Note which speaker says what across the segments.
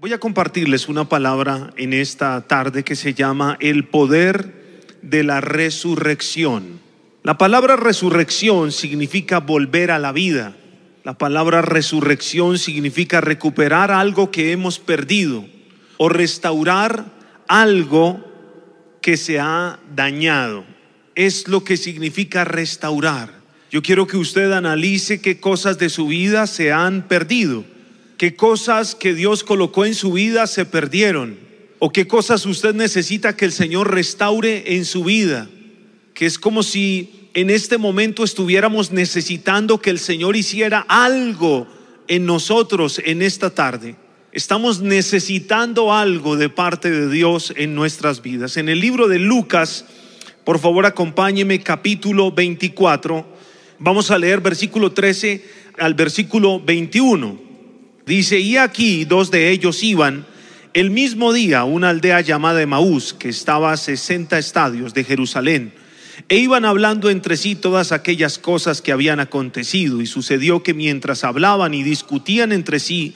Speaker 1: Voy a compartirles una palabra en esta tarde que se llama el poder de la resurrección. La palabra resurrección significa volver a la vida. La palabra resurrección significa recuperar algo que hemos perdido o restaurar algo que se ha dañado. Es lo que significa restaurar. Yo quiero que usted analice qué cosas de su vida se han perdido qué cosas que Dios colocó en su vida se perdieron o qué cosas usted necesita que el Señor restaure en su vida, que es como si en este momento estuviéramos necesitando que el Señor hiciera algo en nosotros en esta tarde. Estamos necesitando algo de parte de Dios en nuestras vidas. En el libro de Lucas, por favor acompáñeme capítulo 24, vamos a leer versículo 13 al versículo 21. Dice, y aquí dos de ellos iban el mismo día a una aldea llamada Emaús, que estaba a 60 estadios de Jerusalén, e iban hablando entre sí todas aquellas cosas que habían acontecido, y sucedió que mientras hablaban y discutían entre sí,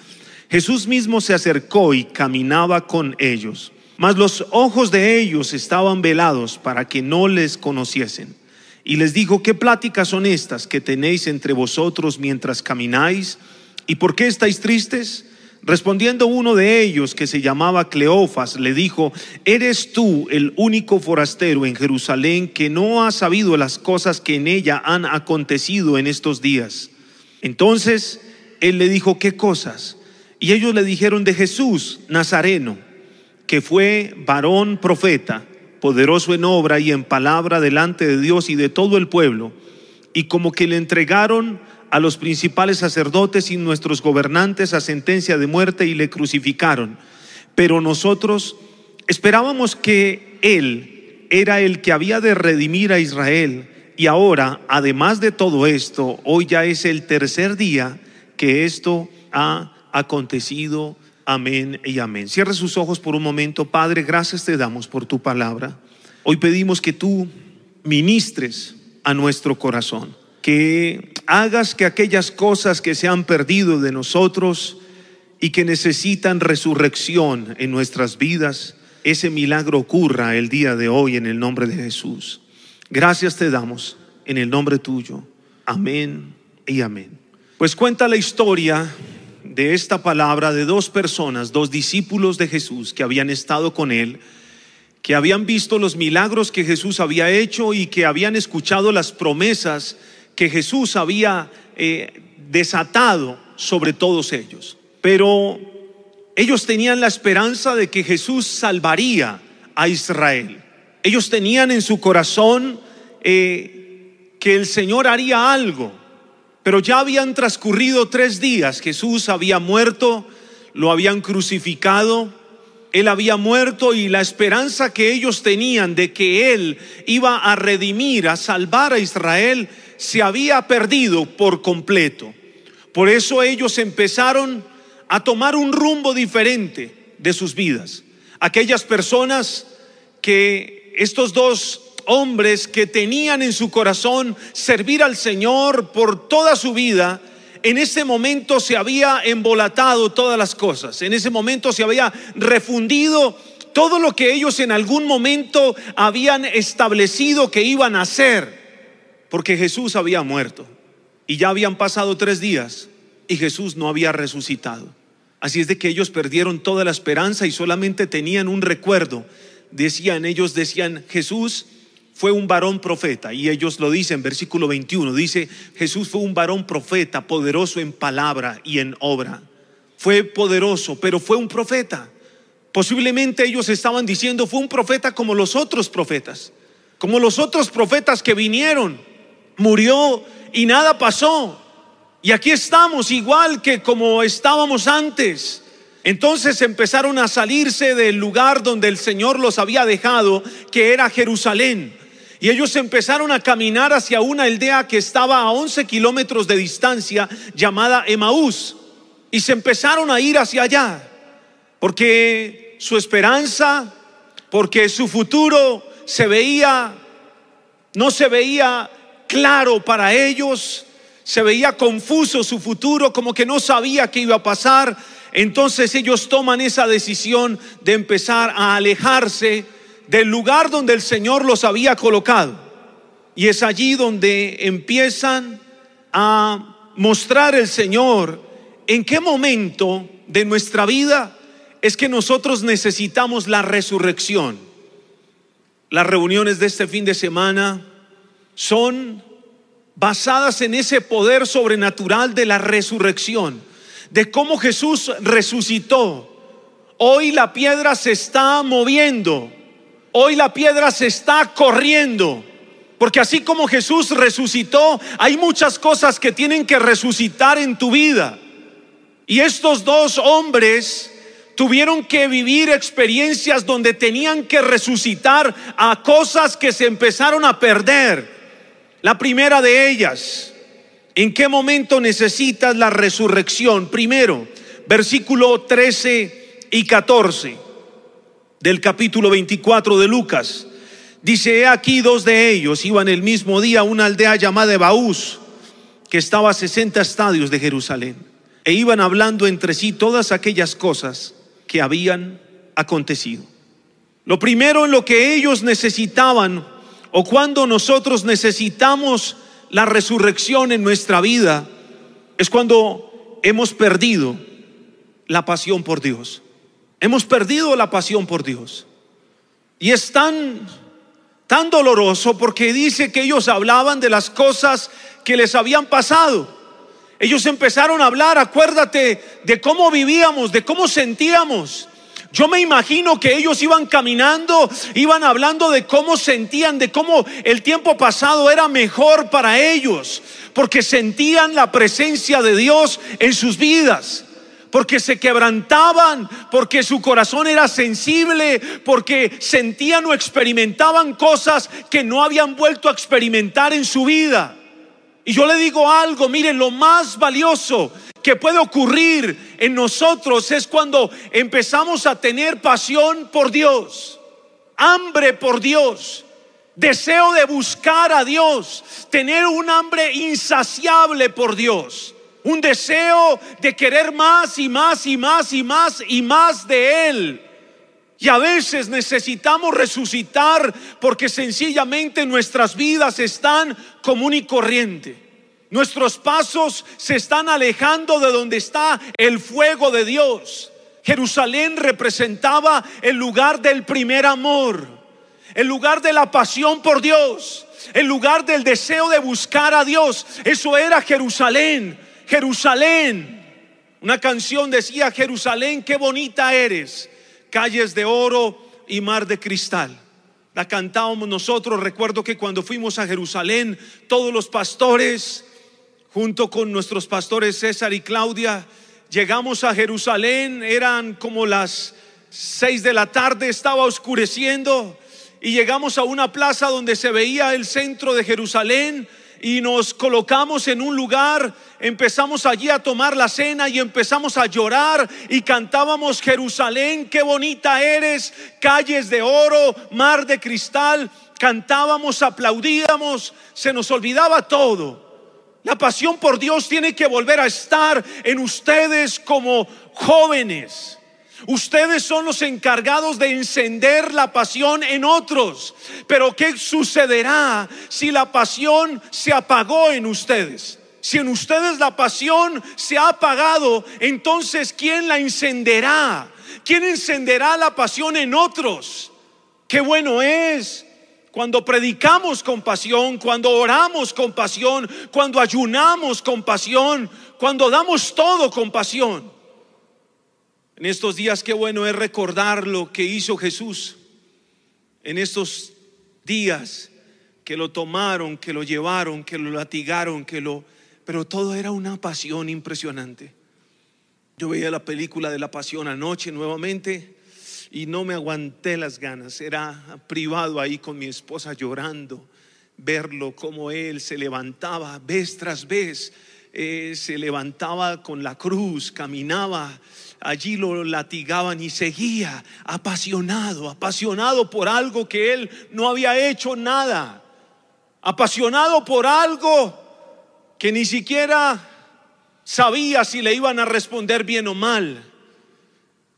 Speaker 1: Jesús mismo se acercó y caminaba con ellos. Mas los ojos de ellos estaban velados para que no les conociesen. Y les dijo, ¿qué pláticas son estas que tenéis entre vosotros mientras camináis? ¿Y por qué estáis tristes? Respondiendo uno de ellos, que se llamaba Cleofas, le dijo, ¿eres tú el único forastero en Jerusalén que no ha sabido las cosas que en ella han acontecido en estos días? Entonces él le dijo, ¿qué cosas? Y ellos le dijeron de Jesús, Nazareno, que fue varón profeta, poderoso en obra y en palabra delante de Dios y de todo el pueblo, y como que le entregaron a los principales sacerdotes y nuestros gobernantes a sentencia de muerte y le crucificaron. Pero nosotros esperábamos que Él era el que había de redimir a Israel. Y ahora, además de todo esto, hoy ya es el tercer día que esto ha acontecido. Amén y amén. Cierre sus ojos por un momento. Padre, gracias te damos por tu palabra. Hoy pedimos que tú ministres a nuestro corazón que hagas que aquellas cosas que se han perdido de nosotros y que necesitan resurrección en nuestras vidas, ese milagro ocurra el día de hoy en el nombre de Jesús. Gracias te damos en el nombre tuyo. Amén y amén. Pues cuenta la historia de esta palabra de dos personas, dos discípulos de Jesús que habían estado con él, que habían visto los milagros que Jesús había hecho y que habían escuchado las promesas que Jesús había eh, desatado sobre todos ellos. Pero ellos tenían la esperanza de que Jesús salvaría a Israel. Ellos tenían en su corazón eh, que el Señor haría algo. Pero ya habían transcurrido tres días. Jesús había muerto, lo habían crucificado. Él había muerto y la esperanza que ellos tenían de que Él iba a redimir, a salvar a Israel, se había perdido por completo. Por eso ellos empezaron a tomar un rumbo diferente de sus vidas. Aquellas personas que estos dos hombres que tenían en su corazón servir al Señor por toda su vida, en ese momento se había embolatado todas las cosas, en ese momento se había refundido todo lo que ellos en algún momento habían establecido que iban a hacer porque Jesús había muerto y ya habían pasado tres días y Jesús no había resucitado. Así es de que ellos perdieron toda la esperanza y solamente tenían un recuerdo. Decían, ellos decían, Jesús fue un varón profeta. Y ellos lo dicen, versículo 21, dice, Jesús fue un varón profeta, poderoso en palabra y en obra. Fue poderoso, pero fue un profeta. Posiblemente ellos estaban diciendo, fue un profeta como los otros profetas, como los otros profetas que vinieron murió y nada pasó. Y aquí estamos igual que como estábamos antes. Entonces empezaron a salirse del lugar donde el Señor los había dejado, que era Jerusalén. Y ellos empezaron a caminar hacia una aldea que estaba a 11 kilómetros de distancia, llamada Emaús. Y se empezaron a ir hacia allá, porque su esperanza, porque su futuro se veía, no se veía claro para ellos, se veía confuso su futuro, como que no sabía qué iba a pasar. entonces ellos toman esa decisión de empezar a alejarse del lugar donde el Señor los había colocado. Y es allí donde empiezan a mostrar el Señor en qué momento de nuestra vida es que nosotros necesitamos la resurrección. Las reuniones de este fin de semana son basadas en ese poder sobrenatural de la resurrección, de cómo Jesús resucitó. Hoy la piedra se está moviendo, hoy la piedra se está corriendo. Porque así como Jesús resucitó, hay muchas cosas que tienen que resucitar en tu vida. Y estos dos hombres tuvieron que vivir experiencias donde tenían que resucitar a cosas que se empezaron a perder. La primera de ellas, ¿en qué momento necesitas la resurrección? Primero, versículo 13 y 14 del capítulo 24 de Lucas. Dice, he aquí dos de ellos iban el mismo día a una aldea llamada Baús, que estaba a 60 estadios de Jerusalén, e iban hablando entre sí todas aquellas cosas que habían acontecido. Lo primero en lo que ellos necesitaban o cuando nosotros necesitamos la resurrección en nuestra vida, es cuando hemos perdido la pasión por Dios. Hemos perdido la pasión por Dios. Y es tan, tan doloroso porque dice que ellos hablaban de las cosas que les habían pasado. Ellos empezaron a hablar, acuérdate, de cómo vivíamos, de cómo sentíamos. Yo me imagino que ellos iban caminando, iban hablando de cómo sentían, de cómo el tiempo pasado era mejor para ellos, porque sentían la presencia de Dios en sus vidas porque se quebrantaban, porque su corazón era sensible, porque sentían o experimentaban cosas que no habían vuelto a experimentar en su vida. Y yo le digo algo, miren, lo más valioso que puede ocurrir en nosotros es cuando empezamos a tener pasión por Dios, hambre por Dios, deseo de buscar a Dios, tener un hambre insaciable por Dios, un deseo de querer más y más y más y más y más de Él. Y a veces necesitamos resucitar porque sencillamente nuestras vidas están común y corriente. Nuestros pasos se están alejando de donde está el fuego de Dios. Jerusalén representaba el lugar del primer amor, el lugar de la pasión por Dios, el lugar del deseo de buscar a Dios. Eso era Jerusalén, Jerusalén. Una canción decía, Jerusalén, qué bonita eres, calles de oro y mar de cristal. La cantábamos nosotros, recuerdo que cuando fuimos a Jerusalén, todos los pastores, junto con nuestros pastores César y Claudia, llegamos a Jerusalén, eran como las seis de la tarde, estaba oscureciendo y llegamos a una plaza donde se veía el centro de Jerusalén y nos colocamos en un lugar, empezamos allí a tomar la cena y empezamos a llorar y cantábamos Jerusalén, qué bonita eres, calles de oro, mar de cristal, cantábamos, aplaudíamos, se nos olvidaba todo. La pasión por Dios tiene que volver a estar en ustedes como jóvenes. Ustedes son los encargados de encender la pasión en otros. Pero ¿qué sucederá si la pasión se apagó en ustedes? Si en ustedes la pasión se ha apagado, entonces ¿quién la encenderá? ¿Quién encenderá la pasión en otros? Qué bueno es cuando predicamos con pasión, cuando oramos con pasión, cuando ayunamos con pasión, cuando damos todo con pasión. En estos días qué bueno es recordar lo que hizo Jesús. En estos días que lo tomaron, que lo llevaron, que lo latigaron, que lo... Pero todo era una pasión impresionante. Yo veía la película de la pasión anoche nuevamente y no me aguanté las ganas. Era privado ahí con mi esposa llorando, verlo como él se levantaba vez tras vez, eh, se levantaba con la cruz, caminaba. Allí lo latigaban y seguía apasionado, apasionado por algo que él no había hecho nada, apasionado por algo que ni siquiera sabía si le iban a responder bien o mal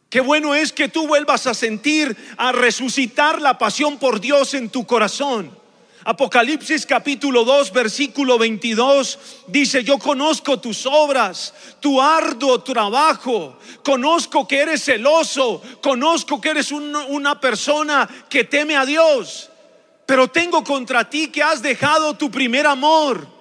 Speaker 1: Qué bueno es que tú vuelvas a sentir, a resucitar la pasión por Dios en tu corazón. Apocalipsis capítulo 2, versículo 22 dice, yo conozco tus obras, tu arduo trabajo, conozco que eres celoso, conozco que eres una persona que teme a Dios, pero tengo contra ti que has dejado tu primer amor.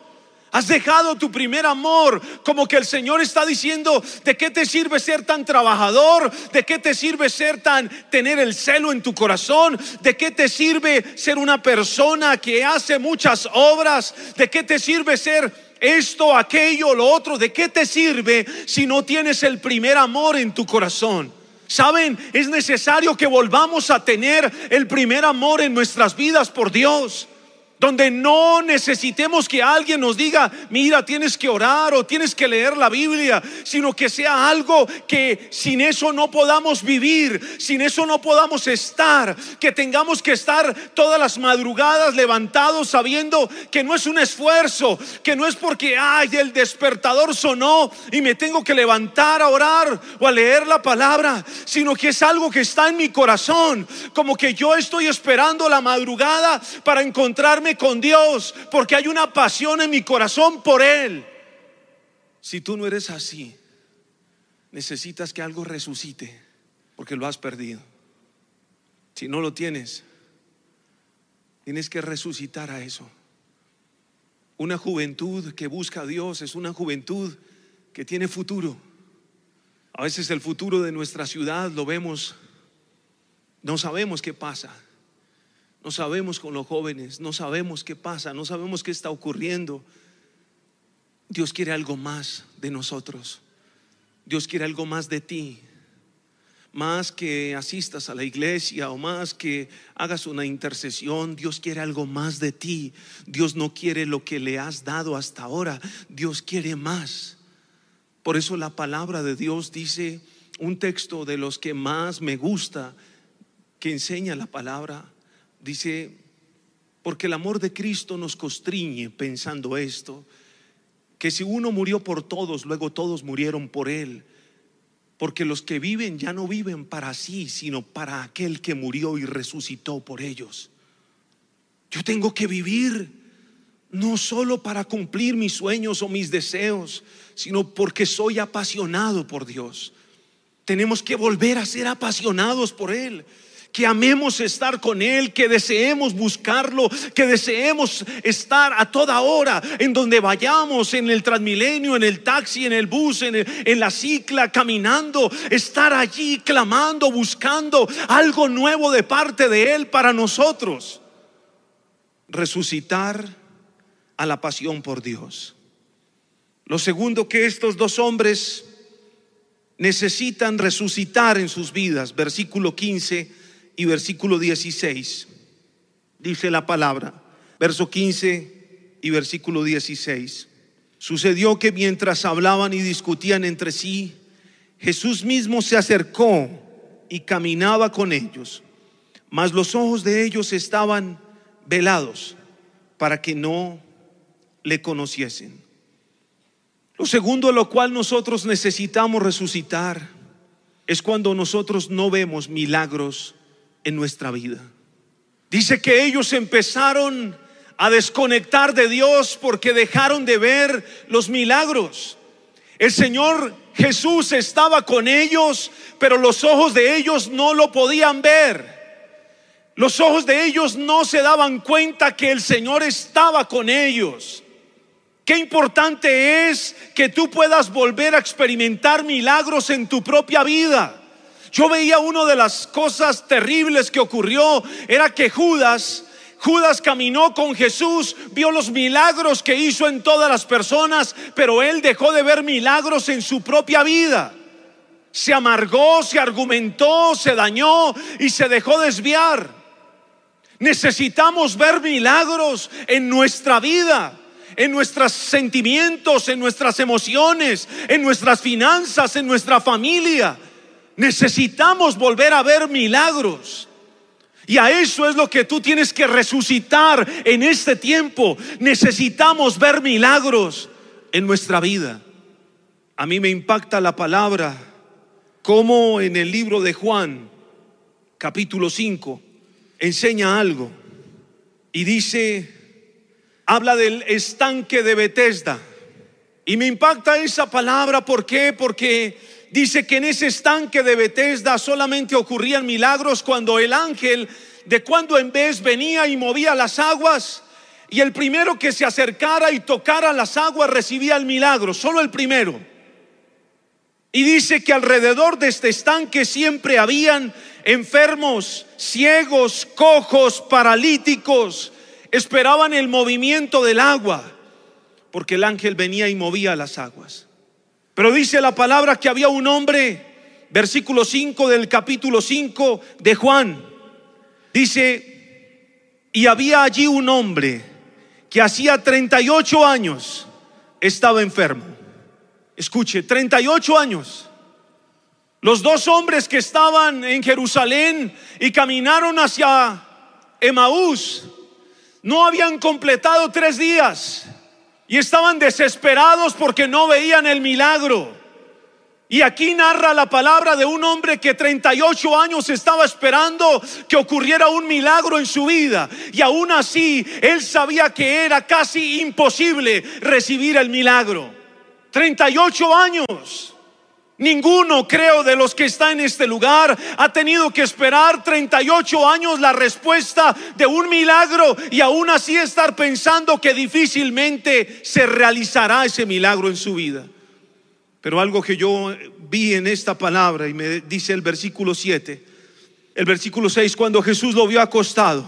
Speaker 1: Has dejado tu primer amor, como que el Señor está diciendo, ¿de qué te sirve ser tan trabajador? ¿De qué te sirve ser tan tener el celo en tu corazón? ¿De qué te sirve ser una persona que hace muchas obras? ¿De qué te sirve ser esto, aquello, lo otro? ¿De qué te sirve si no tienes el primer amor en tu corazón? Saben, es necesario que volvamos a tener el primer amor en nuestras vidas por Dios donde no necesitemos que alguien nos diga, mira, tienes que orar o tienes que leer la Biblia, sino que sea algo que sin eso no podamos vivir, sin eso no podamos estar, que tengamos que estar todas las madrugadas levantados sabiendo que no es un esfuerzo, que no es porque, ay, el despertador sonó y me tengo que levantar a orar o a leer la palabra, sino que es algo que está en mi corazón, como que yo estoy esperando la madrugada para encontrarme con Dios porque hay una pasión en mi corazón por Él. Si tú no eres así, necesitas que algo resucite porque lo has perdido. Si no lo tienes, tienes que resucitar a eso. Una juventud que busca a Dios es una juventud que tiene futuro. A veces el futuro de nuestra ciudad lo vemos, no sabemos qué pasa. No sabemos con los jóvenes, no sabemos qué pasa, no sabemos qué está ocurriendo. Dios quiere algo más de nosotros. Dios quiere algo más de ti. Más que asistas a la iglesia o más que hagas una intercesión, Dios quiere algo más de ti. Dios no quiere lo que le has dado hasta ahora, Dios quiere más. Por eso la palabra de Dios dice, un texto de los que más me gusta, que enseña la palabra, Dice, porque el amor de Cristo nos constriñe pensando esto, que si uno murió por todos, luego todos murieron por él. Porque los que viven ya no viven para sí, sino para aquel que murió y resucitó por ellos. Yo tengo que vivir no solo para cumplir mis sueños o mis deseos, sino porque soy apasionado por Dios. Tenemos que volver a ser apasionados por Él que amemos estar con Él, que deseemos buscarlo, que deseemos estar a toda hora en donde vayamos, en el transmilenio, en el taxi, en el bus, en, en la cicla, caminando, estar allí clamando, buscando algo nuevo de parte de Él para nosotros. Resucitar a la pasión por Dios. Lo segundo que estos dos hombres necesitan resucitar en sus vidas, versículo 15 y versículo 16. Dice la palabra, verso 15 y versículo 16. Sucedió que mientras hablaban y discutían entre sí, Jesús mismo se acercó y caminaba con ellos, mas los ojos de ellos estaban velados para que no le conociesen. Lo segundo lo cual nosotros necesitamos resucitar es cuando nosotros no vemos milagros en nuestra vida. Dice que ellos empezaron a desconectar de Dios porque dejaron de ver los milagros. El Señor Jesús estaba con ellos, pero los ojos de ellos no lo podían ver. Los ojos de ellos no se daban cuenta que el Señor estaba con ellos. Qué importante es que tú puedas volver a experimentar milagros en tu propia vida. Yo veía una de las cosas terribles que ocurrió, era que Judas, Judas caminó con Jesús, vio los milagros que hizo en todas las personas, pero él dejó de ver milagros en su propia vida. Se amargó, se argumentó, se dañó y se dejó desviar. Necesitamos ver milagros en nuestra vida en nuestros sentimientos, en nuestras emociones, en nuestras finanzas, en nuestra familia. Necesitamos volver a ver milagros. Y a eso es lo que tú tienes que resucitar en este tiempo. Necesitamos ver milagros en nuestra vida. A mí me impacta la palabra cómo en el libro de Juan, capítulo 5, enseña algo y dice, habla del estanque de Bethesda. Y me impacta esa palabra, ¿por qué? Porque dice que en ese estanque de Bethesda solamente ocurrían milagros cuando el ángel de cuando en vez venía y movía las aguas y el primero que se acercara y tocara las aguas recibía el milagro, solo el primero. Y dice que alrededor de este estanque siempre habían enfermos, ciegos, cojos, paralíticos, esperaban el movimiento del agua, porque el ángel venía y movía las aguas. Pero dice la palabra que había un hombre, versículo 5 del capítulo 5 de Juan, dice, y había allí un hombre que hacía 38 años estaba enfermo. Escuche, 38 años. Los dos hombres que estaban en Jerusalén y caminaron hacia Emaús no habían completado tres días y estaban desesperados porque no veían el milagro. Y aquí narra la palabra de un hombre que 38 años estaba esperando que ocurriera un milagro en su vida. Y aún así, él sabía que era casi imposible recibir el milagro. 38 años. Ninguno, creo, de los que está en este lugar ha tenido que esperar 38 años la respuesta de un milagro y aún así estar pensando que difícilmente se realizará ese milagro en su vida. Pero algo que yo vi en esta palabra y me dice el versículo 7, el versículo 6, cuando Jesús lo vio acostado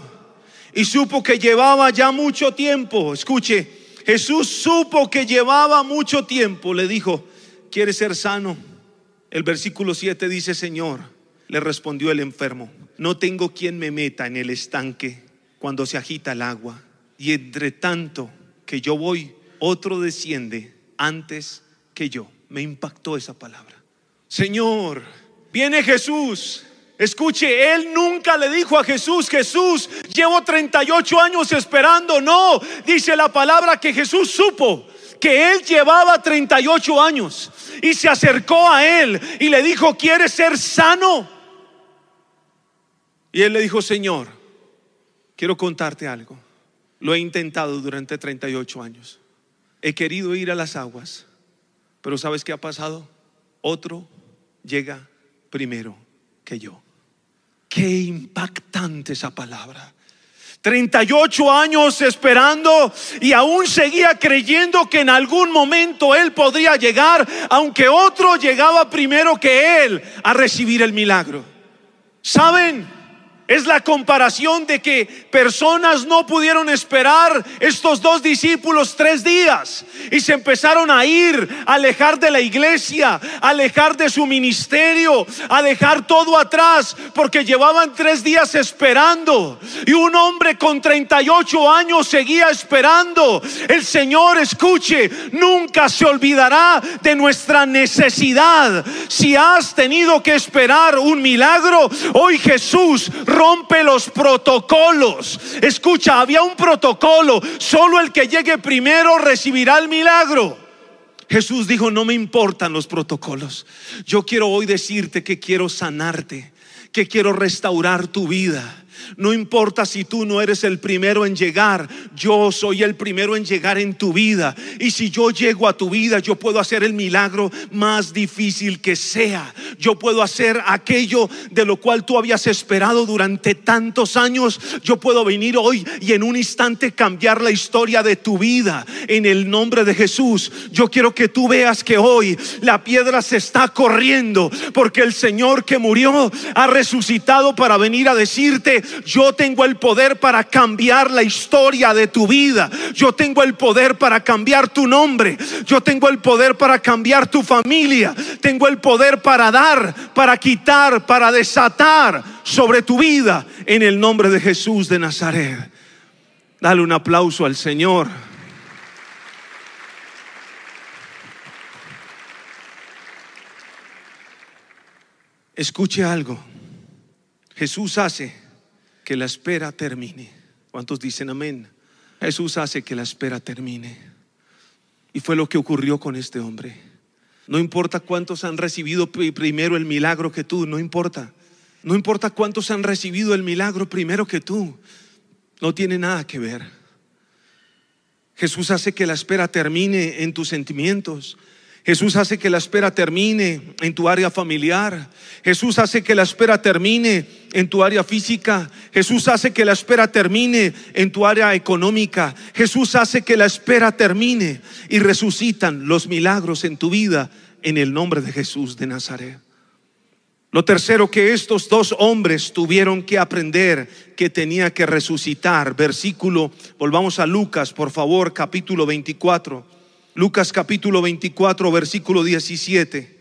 Speaker 1: y supo que llevaba ya mucho tiempo, escuche, Jesús supo que llevaba mucho tiempo, le dijo, ¿quieres ser sano? El versículo 7 dice, Señor, le respondió el enfermo, no tengo quien me meta en el estanque cuando se agita el agua. Y entre tanto que yo voy, otro desciende antes que yo. Me impactó esa palabra. Señor, viene Jesús. Escuche, él nunca le dijo a Jesús, Jesús, llevo 38 años esperando. No, dice la palabra que Jesús supo que él llevaba 38 años y se acercó a él y le dijo, ¿quieres ser sano? Y él le dijo, Señor, quiero contarte algo. Lo he intentado durante 38 años. He querido ir a las aguas, pero ¿sabes qué ha pasado? Otro llega primero que yo. Qué impactante esa palabra. 38 años esperando y aún seguía creyendo que en algún momento él podría llegar, aunque otro llegaba primero que él a recibir el milagro. ¿Saben? Es la comparación de que personas no pudieron esperar estos dos discípulos tres días y se empezaron a ir, a alejar de la iglesia, a alejar de su ministerio, a dejar todo atrás porque llevaban tres días esperando. Y un hombre con 38 años seguía esperando. El Señor, escuche, nunca se olvidará de nuestra necesidad. Si has tenido que esperar un milagro, hoy Jesús rompe los protocolos. Escucha, había un protocolo. Solo el que llegue primero recibirá el milagro. Jesús dijo, no me importan los protocolos. Yo quiero hoy decirte que quiero sanarte, que quiero restaurar tu vida no importa si tú no eres el primero en llegar, yo soy el primero en llegar en tu vida. Y si yo llego a tu vida, yo puedo hacer el milagro más difícil que sea. Yo puedo hacer aquello de lo cual tú habías esperado durante tantos años. Yo puedo venir hoy y en un instante cambiar la historia de tu vida. En el nombre de Jesús, yo quiero que tú veas que hoy la piedra se está corriendo porque el Señor que murió ha resucitado para venir a decirte, yo tengo el poder para cambiar la historia de tu vida. Yo tengo el poder para cambiar tu nombre. Yo tengo el poder para cambiar tu familia. Tengo el poder para dar, para quitar, para desatar sobre tu vida en el nombre de Jesús de Nazaret. Dale un aplauso al Señor. Escuche algo. Jesús hace que la espera termine. ¿Cuántos dicen amén? Jesús hace que la espera termine. Y fue lo que ocurrió con este hombre. No importa cuántos han recibido primero el milagro que tú, no importa. No importa cuántos han recibido el milagro primero que tú. No tiene nada que ver. Jesús hace que la espera termine en tus sentimientos. Jesús hace que la espera termine en tu área familiar. Jesús hace que la espera termine en tu área física. Jesús hace que la espera termine en tu área económica. Jesús hace que la espera termine y resucitan los milagros en tu vida en el nombre de Jesús de Nazaret. Lo tercero que estos dos hombres tuvieron que aprender que tenía que resucitar. Versículo, volvamos a Lucas, por favor, capítulo 24. Lucas capítulo 24, versículo 17.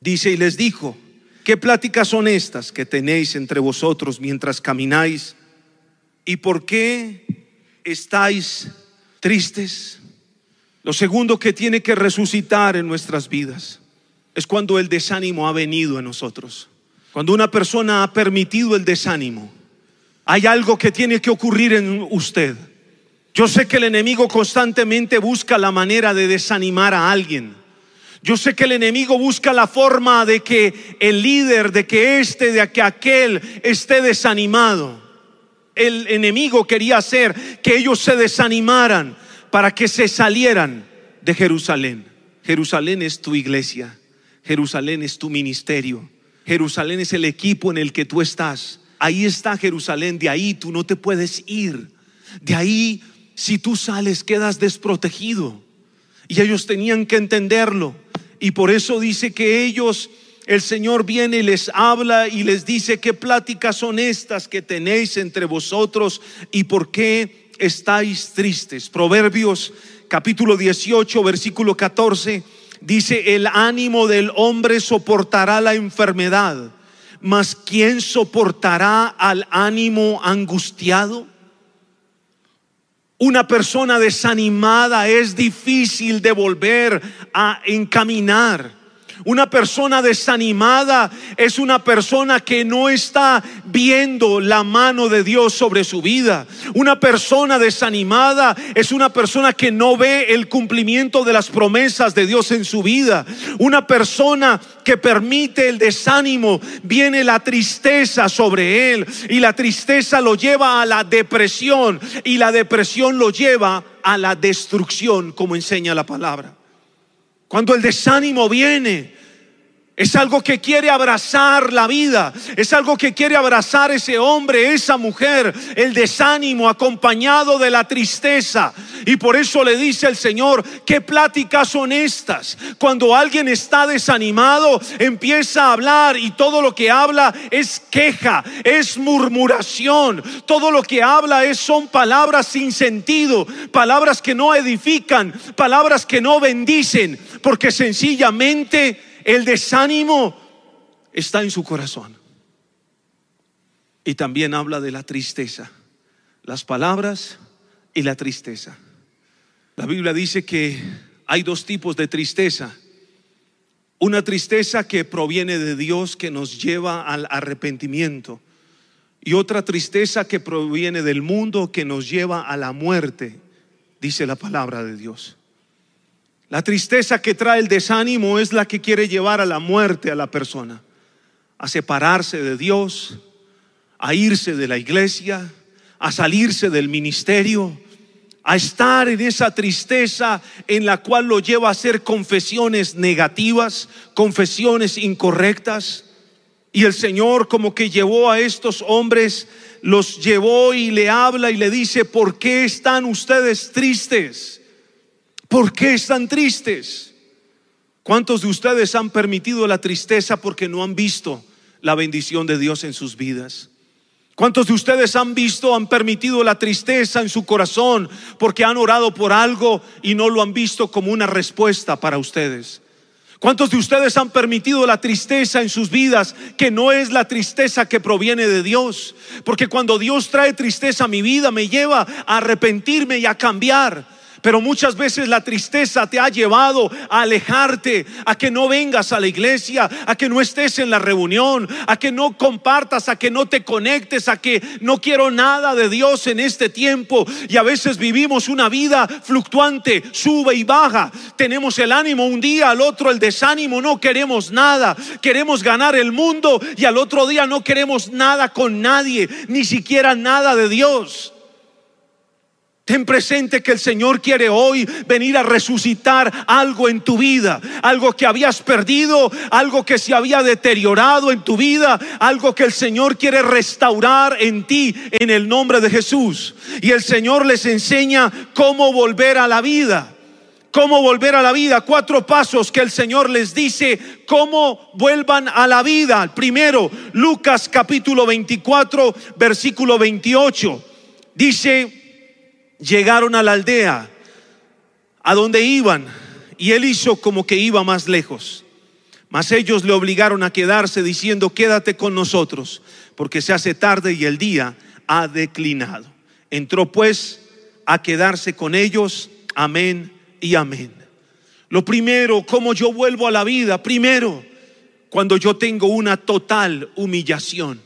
Speaker 1: Dice y les dijo, ¿qué pláticas son estas que tenéis entre vosotros mientras camináis? ¿Y por qué estáis tristes? Lo segundo que tiene que resucitar en nuestras vidas es cuando el desánimo ha venido a nosotros. Cuando una persona ha permitido el desánimo, hay algo que tiene que ocurrir en usted. Yo sé que el enemigo constantemente busca la manera de desanimar a alguien. Yo sé que el enemigo busca la forma de que el líder, de que este, de que aquel esté desanimado. El enemigo quería hacer que ellos se desanimaran para que se salieran de Jerusalén. Jerusalén es tu iglesia. Jerusalén es tu ministerio. Jerusalén es el equipo en el que tú estás. Ahí está Jerusalén. De ahí tú no te puedes ir. De ahí si tú sales quedas desprotegido. Y ellos tenían que entenderlo. Y por eso dice que ellos, el Señor viene y les habla y les dice qué pláticas son estas que tenéis entre vosotros y por qué estáis tristes. Proverbios capítulo 18, versículo 14, dice, el ánimo del hombre soportará la enfermedad, mas ¿quién soportará al ánimo angustiado? Una persona desanimada es difícil de volver a encaminar. Una persona desanimada es una persona que no está viendo la mano de Dios sobre su vida. Una persona desanimada es una persona que no ve el cumplimiento de las promesas de Dios en su vida. Una persona que permite el desánimo, viene la tristeza sobre él y la tristeza lo lleva a la depresión y la depresión lo lleva a la destrucción, como enseña la palabra. Cuando el desánimo viene, es algo que quiere abrazar la vida. Es algo que quiere abrazar ese hombre, esa mujer, el desánimo acompañado de la tristeza. Y por eso le dice el Señor, ¿qué pláticas son estas? Cuando alguien está desanimado, empieza a hablar y todo lo que habla es queja, es murmuración. Todo lo que habla es, son palabras sin sentido, palabras que no edifican, palabras que no bendicen, porque sencillamente el desánimo está en su corazón. Y también habla de la tristeza, las palabras y la tristeza. La Biblia dice que hay dos tipos de tristeza. Una tristeza que proviene de Dios que nos lleva al arrepentimiento y otra tristeza que proviene del mundo que nos lleva a la muerte, dice la palabra de Dios. La tristeza que trae el desánimo es la que quiere llevar a la muerte a la persona, a separarse de Dios, a irse de la iglesia, a salirse del ministerio, a estar en esa tristeza en la cual lo lleva a hacer confesiones negativas, confesiones incorrectas. Y el Señor como que llevó a estos hombres, los llevó y le habla y le dice, ¿por qué están ustedes tristes? ¿Por qué están tristes? ¿Cuántos de ustedes han permitido la tristeza porque no han visto la bendición de Dios en sus vidas? ¿Cuántos de ustedes han visto, han permitido la tristeza en su corazón porque han orado por algo y no lo han visto como una respuesta para ustedes? ¿Cuántos de ustedes han permitido la tristeza en sus vidas que no es la tristeza que proviene de Dios? Porque cuando Dios trae tristeza a mi vida me lleva a arrepentirme y a cambiar. Pero muchas veces la tristeza te ha llevado a alejarte, a que no vengas a la iglesia, a que no estés en la reunión, a que no compartas, a que no te conectes, a que no quiero nada de Dios en este tiempo. Y a veces vivimos una vida fluctuante, sube y baja. Tenemos el ánimo un día, al otro el desánimo, no queremos nada. Queremos ganar el mundo y al otro día no queremos nada con nadie, ni siquiera nada de Dios. Ten presente que el Señor quiere hoy venir a resucitar algo en tu vida, algo que habías perdido, algo que se había deteriorado en tu vida, algo que el Señor quiere restaurar en ti en el nombre de Jesús. Y el Señor les enseña cómo volver a la vida. Cómo volver a la vida. Cuatro pasos que el Señor les dice cómo vuelvan a la vida. Primero, Lucas capítulo 24, versículo 28. Dice, llegaron a la aldea a donde iban y él hizo como que iba más lejos. Mas ellos le obligaron a quedarse diciendo, quédate con nosotros, porque se hace tarde y el día ha declinado. Entró pues a quedarse con ellos, amén y amén. Lo primero, como yo vuelvo a la vida, primero, cuando yo tengo una total humillación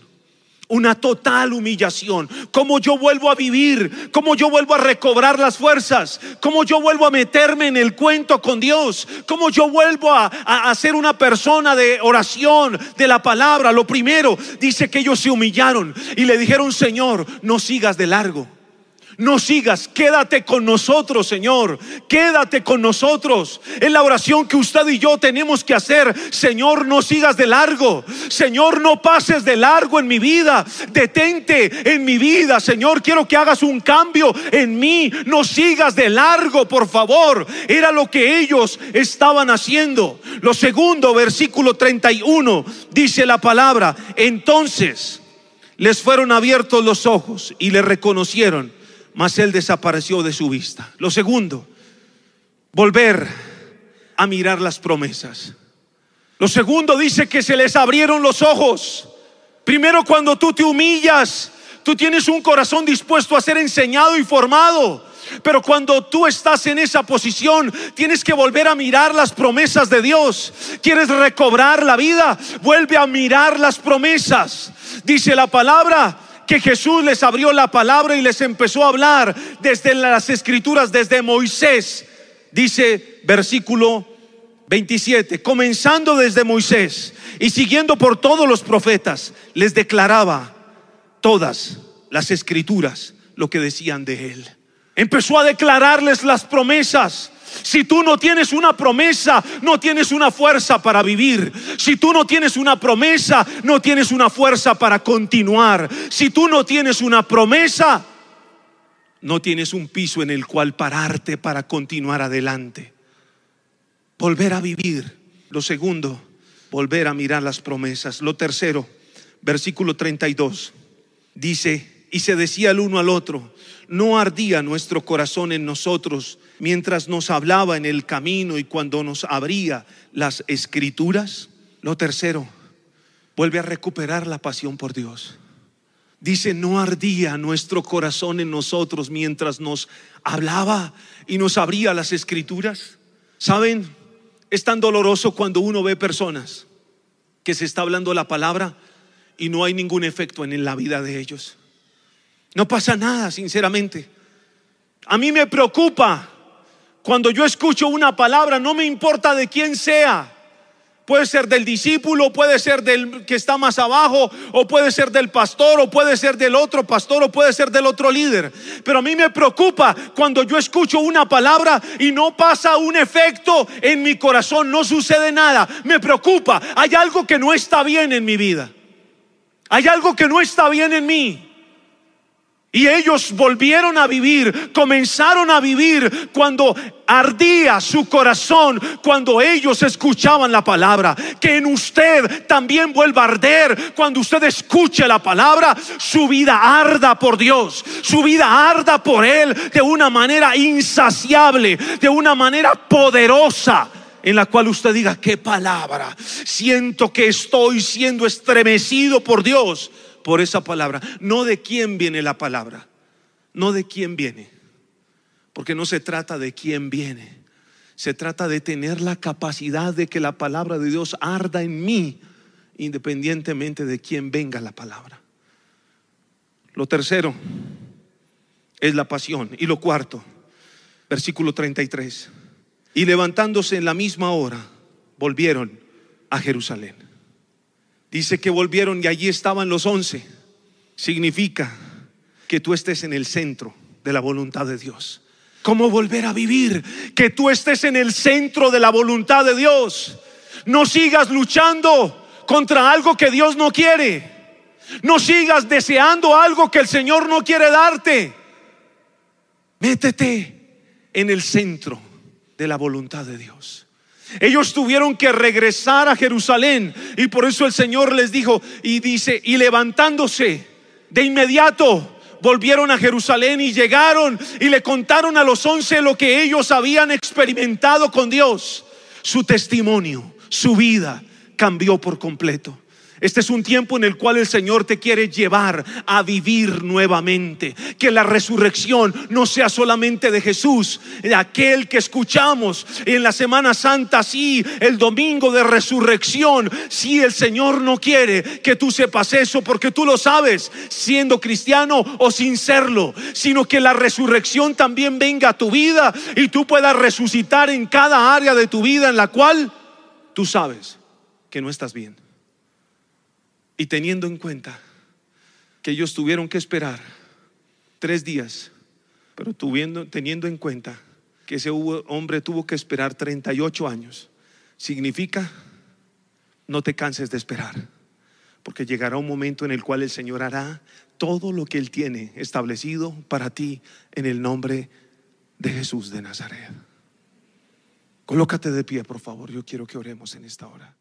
Speaker 1: una total humillación. Cómo yo vuelvo a vivir, cómo yo vuelvo a recobrar las fuerzas, cómo yo vuelvo a meterme en el cuento con Dios, cómo yo vuelvo a, a, ser una persona de oración, de la palabra. Lo primero, dice que ellos se humillaron y le dijeron, Señor, no sigas de largo no sigas, quédate con nosotros, Señor, quédate con nosotros. Es la oración que usted y yo tenemos que hacer. Señor, no sigas de largo. Señor, no pases de largo en mi vida. Detente en mi vida. Señor, quiero que hagas un cambio en mí. No sigas de largo, por favor. Era lo que ellos estaban haciendo. Lo segundo, versículo 31, dice la palabra. Entonces les fueron abiertos los ojos y le reconocieron mas él desapareció de su vista. Lo segundo, volver a mirar las promesas. Lo segundo dice que se les abrieron los ojos. Primero cuando tú te humillas, tú tienes un corazón dispuesto a ser enseñado y formado. Pero cuando tú estás en esa posición, tienes que volver a mirar las promesas de Dios. ¿Quieres recobrar la vida? Vuelve a mirar las promesas. Dice la palabra que Jesús les abrió la palabra y les empezó a hablar desde las escrituras, desde Moisés. Dice versículo 27, comenzando desde Moisés y siguiendo por todos los profetas, les declaraba todas las escrituras lo que decían de él. Empezó a declararles las promesas si tú no tienes una promesa, no tienes una fuerza para vivir. Si tú no tienes una promesa, no tienes una fuerza para continuar. Si tú no tienes una promesa, no tienes un piso en el cual pararte para continuar adelante. Volver a vivir. Lo segundo, volver a mirar las promesas. Lo tercero, versículo 32, dice, y se decía el uno al otro, no ardía nuestro corazón en nosotros mientras nos hablaba en el camino y cuando nos abría las escrituras. Lo tercero, vuelve a recuperar la pasión por Dios. Dice, no ardía nuestro corazón en nosotros mientras nos hablaba y nos abría las escrituras. ¿Saben? Es tan doloroso cuando uno ve personas que se está hablando la palabra y no hay ningún efecto en la vida de ellos. No pasa nada, sinceramente. A mí me preocupa cuando yo escucho una palabra, no me importa de quién sea. Puede ser del discípulo, puede ser del que está más abajo, o puede ser del pastor, o puede ser del otro pastor, o puede ser del otro líder. Pero a mí me preocupa cuando yo escucho una palabra y no pasa un efecto en mi corazón, no sucede nada. Me preocupa, hay algo que no está bien en mi vida. Hay algo que no está bien en mí. Y ellos volvieron a vivir, comenzaron a vivir cuando ardía su corazón, cuando ellos escuchaban la palabra. Que en usted también vuelva a arder cuando usted escuche la palabra, su vida arda por Dios, su vida arda por Él de una manera insaciable, de una manera poderosa en la cual usted diga, qué palabra, siento que estoy siendo estremecido por Dios por esa palabra. No de quién viene la palabra, no de quién viene. Porque no se trata de quién viene, se trata de tener la capacidad de que la palabra de Dios arda en mí, independientemente de quién venga la palabra. Lo tercero es la pasión. Y lo cuarto, versículo 33. Y levantándose en la misma hora, volvieron a Jerusalén. Dice que volvieron y allí estaban los once. Significa que tú estés en el centro de la voluntad de Dios. ¿Cómo volver a vivir? Que tú estés en el centro de la voluntad de Dios. No sigas luchando contra algo que Dios no quiere. No sigas deseando algo que el Señor no quiere darte. Métete en el centro de la voluntad de Dios. Ellos tuvieron que regresar a Jerusalén y por eso el Señor les dijo y dice, y levantándose de inmediato, volvieron a Jerusalén y llegaron y le contaron a los once lo que ellos habían experimentado con Dios. Su testimonio, su vida cambió por completo. Este es un tiempo en el cual el Señor te quiere llevar a vivir nuevamente. Que la resurrección no sea solamente de Jesús, de aquel que escuchamos en la Semana Santa, sí, el domingo de resurrección. Si el Señor no quiere que tú sepas eso, porque tú lo sabes, siendo cristiano o sin serlo, sino que la resurrección también venga a tu vida y tú puedas resucitar en cada área de tu vida en la cual tú sabes que no estás bien. Y teniendo en cuenta que ellos tuvieron que esperar tres días, pero teniendo en cuenta que ese hombre tuvo que esperar 38 años, significa no te canses de esperar, porque llegará un momento en el cual el Señor hará todo lo que Él tiene establecido para ti en el nombre de Jesús de Nazaret. Colócate de pie, por favor. Yo quiero que oremos en esta hora.